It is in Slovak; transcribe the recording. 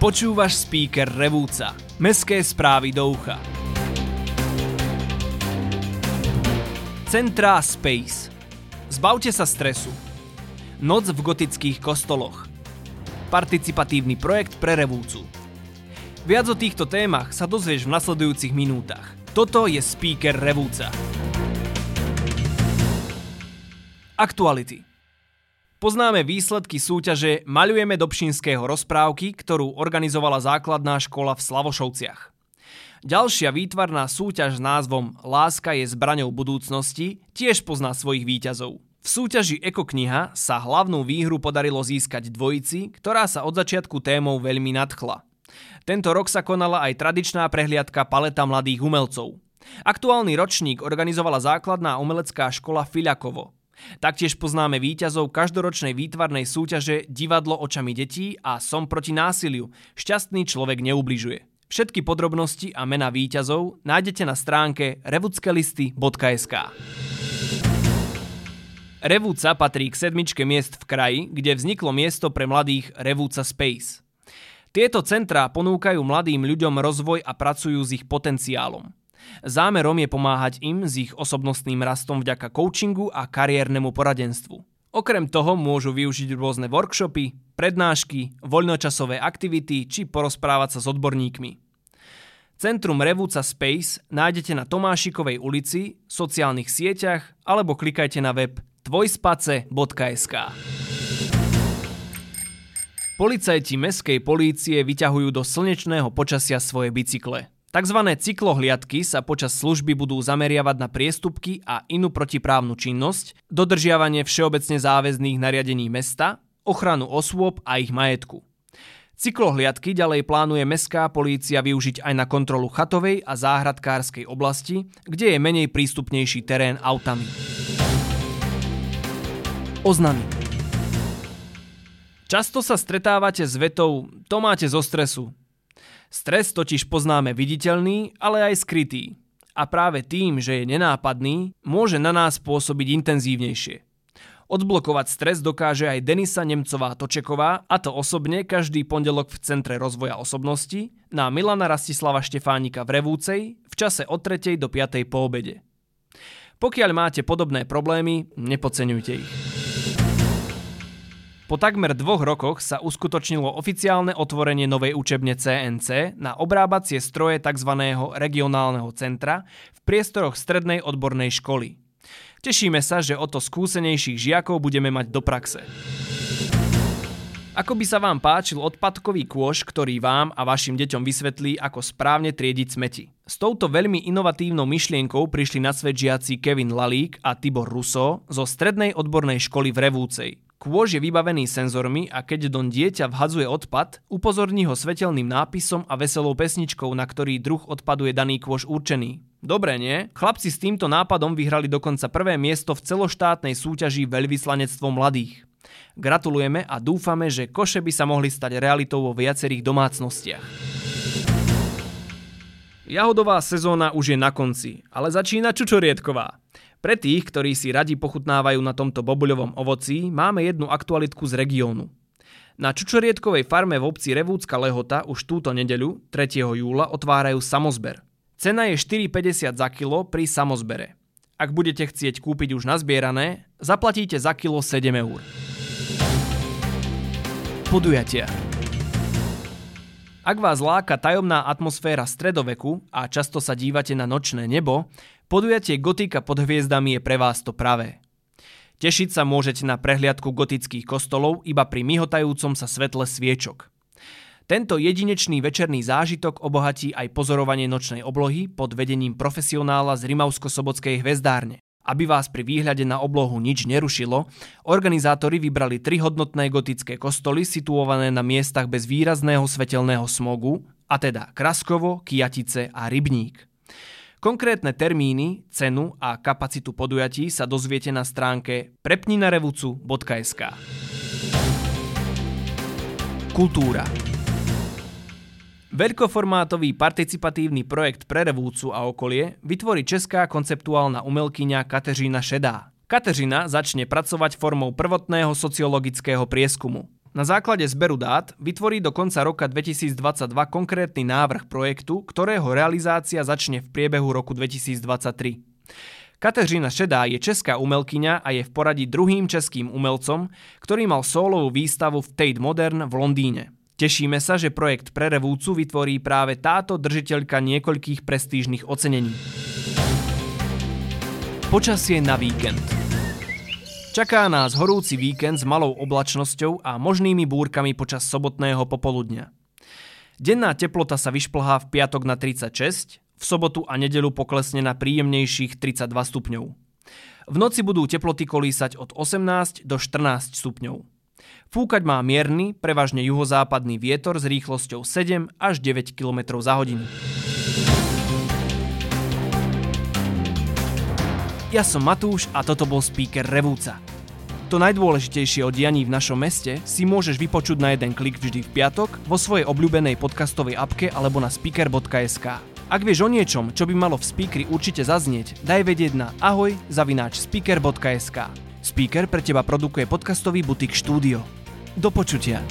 Počúvaš speaker Revúca. Mestské správy do ucha. Centrá Space. Zbavte sa stresu. Noc v gotických kostoloch. Participatívny projekt pre Revúcu. Viac o týchto témach sa dozvieš v nasledujúcich minútach. Toto je speaker Revúca. Aktuality. Poznáme výsledky súťaže Maľujeme do Pšinského rozprávky, ktorú organizovala základná škola v Slavošovciach. Ďalšia výtvarná súťaž s názvom Láska je zbraňou budúcnosti tiež pozná svojich výťazov. V súťaži Ekokniha sa hlavnú výhru podarilo získať dvojici, ktorá sa od začiatku témou veľmi nadchla. Tento rok sa konala aj tradičná prehliadka paleta mladých umelcov. Aktuálny ročník organizovala základná umelecká škola Filiakovo. Taktiež poznáme víťazov každoročnej výtvarnej súťaže Divadlo očami detí a Som proti násiliu. Šťastný človek neubližuje. Všetky podrobnosti a mena víťazov nájdete na stránke revuckelisty.sk. Revúca patrí k sedmičke miest v kraji, kde vzniklo miesto pre mladých Revúca Space. Tieto centrá ponúkajú mladým ľuďom rozvoj a pracujú s ich potenciálom. Zámerom je pomáhať im s ich osobnostným rastom vďaka coachingu a kariérnemu poradenstvu. Okrem toho môžu využiť rôzne workshopy, prednášky, voľnočasové aktivity či porozprávať sa s odborníkmi. Centrum Revúca Space nájdete na Tomášikovej ulici, sociálnych sieťach alebo klikajte na web tvojspace.sk. Policajti meskej polície vyťahujú do slnečného počasia svoje bicykle. Takzvané cyklohliadky sa počas služby budú zameriavať na priestupky a inú protiprávnu činnosť, dodržiavanie všeobecne záväzných nariadení mesta, ochranu osôb a ich majetku. Cyklohliadky ďalej plánuje mestská polícia využiť aj na kontrolu chatovej a záhradkárskej oblasti, kde je menej prístupnejší terén autami. Oznamy Často sa stretávate s vetou to máte zo stresu, Stres totiž poznáme viditeľný, ale aj skrytý. A práve tým, že je nenápadný, môže na nás pôsobiť intenzívnejšie. Odblokovať stres dokáže aj Denisa Nemcová Točeková, a to osobne každý pondelok v Centre rozvoja osobnosti, na Milana Rastislava Štefánika v Revúcej v čase od 3. do 5. po obede. Pokiaľ máte podobné problémy, nepodceňujte ich. Po takmer dvoch rokoch sa uskutočnilo oficiálne otvorenie novej učebne CNC na obrábacie stroje tzv. regionálneho centra v priestoroch strednej odbornej školy. Tešíme sa, že o to skúsenejších žiakov budeme mať do praxe. Ako by sa vám páčil odpadkový kôš, ktorý vám a vašim deťom vysvetlí, ako správne triediť smeti. S touto veľmi inovatívnou myšlienkou prišli na svet žiaci Kevin Lalík a Tibor Russo zo strednej odbornej školy v Revúcej. Kôž je vybavený senzormi a keď don dieťa vhadzuje odpad, upozorní ho svetelným nápisom a veselou pesničkou, na ktorý druh odpadu je daný kôž určený. Dobre, nie? Chlapci s týmto nápadom vyhrali dokonca prvé miesto v celoštátnej súťaži Veľvyslanectvo mladých. Gratulujeme a dúfame, že koše by sa mohli stať realitou vo viacerých domácnostiach. Jahodová sezóna už je na konci, ale začína čučoriedková. Pre tých, ktorí si radi pochutnávajú na tomto bobuľovom ovoci, máme jednu aktualitku z regiónu. Na Čučoriedkovej farme v obci Revúcka Lehota už túto nedeľu, 3. júla, otvárajú samozber. Cena je 4,50 za kilo pri samozbere. Ak budete chcieť kúpiť už nazbierané, zaplatíte za kilo 7 eur. Podujatia ak vás láka tajomná atmosféra stredoveku a často sa dívate na nočné nebo, podujatie Gotika pod hviezdami je pre vás to pravé. Tešiť sa môžete na prehliadku gotických kostolov iba pri myhotajúcom sa svetle sviečok. Tento jedinečný večerný zážitok obohatí aj pozorovanie nočnej oblohy pod vedením profesionála z Rimavsko-Sobotskej hvezdárne. Aby vás pri výhľade na oblohu nič nerušilo, organizátori vybrali tri hodnotné gotické kostoly situované na miestach bez výrazného svetelného smogu, a teda Kraskovo, Kijatice a Rybník. Konkrétne termíny, cenu a kapacitu podujatí sa dozviete na stránke prepninarevucu.sk Kultúra Veľkoformátový participatívny projekt pre Revúcu a okolie vytvorí česká konceptuálna umelkyňa Kateřina Šedá. Kateřina začne pracovať formou prvotného sociologického prieskumu. Na základe zberu dát vytvorí do konca roka 2022 konkrétny návrh projektu, ktorého realizácia začne v priebehu roku 2023. Kateřina Šedá je česká umelkyňa a je v poradí druhým českým umelcom, ktorý mal solovú výstavu v Tate Modern v Londýne. Tešíme sa, že projekt pre Revúcu vytvorí práve táto držiteľka niekoľkých prestížnych ocenení. Počasie na víkend. Čaká nás horúci víkend s malou oblačnosťou a možnými búrkami počas sobotného popoludňa. Denná teplota sa vyšplhá v piatok na 36, v sobotu a nedelu poklesne na príjemnejších 32 stupňov. V noci budú teploty kolísať od 18 do 14 stupňov. Fúkať má mierny, prevažne juhozápadný vietor s rýchlosťou 7 až 9 km za hodinu. Ja som Matúš a toto bol speaker Revúca. To najdôležitejšie o dianí v našom meste si môžeš vypočuť na jeden klik vždy v piatok vo svojej obľúbenej podcastovej apke alebo na speaker.sk. Ak vieš o niečom, čo by malo v speakeri určite zaznieť, daj vedieť na ahoj zavináč speaker.sk. Speaker pre teba produkuje podcastový butik štúdio. Do počutia.